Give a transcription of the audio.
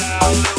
out.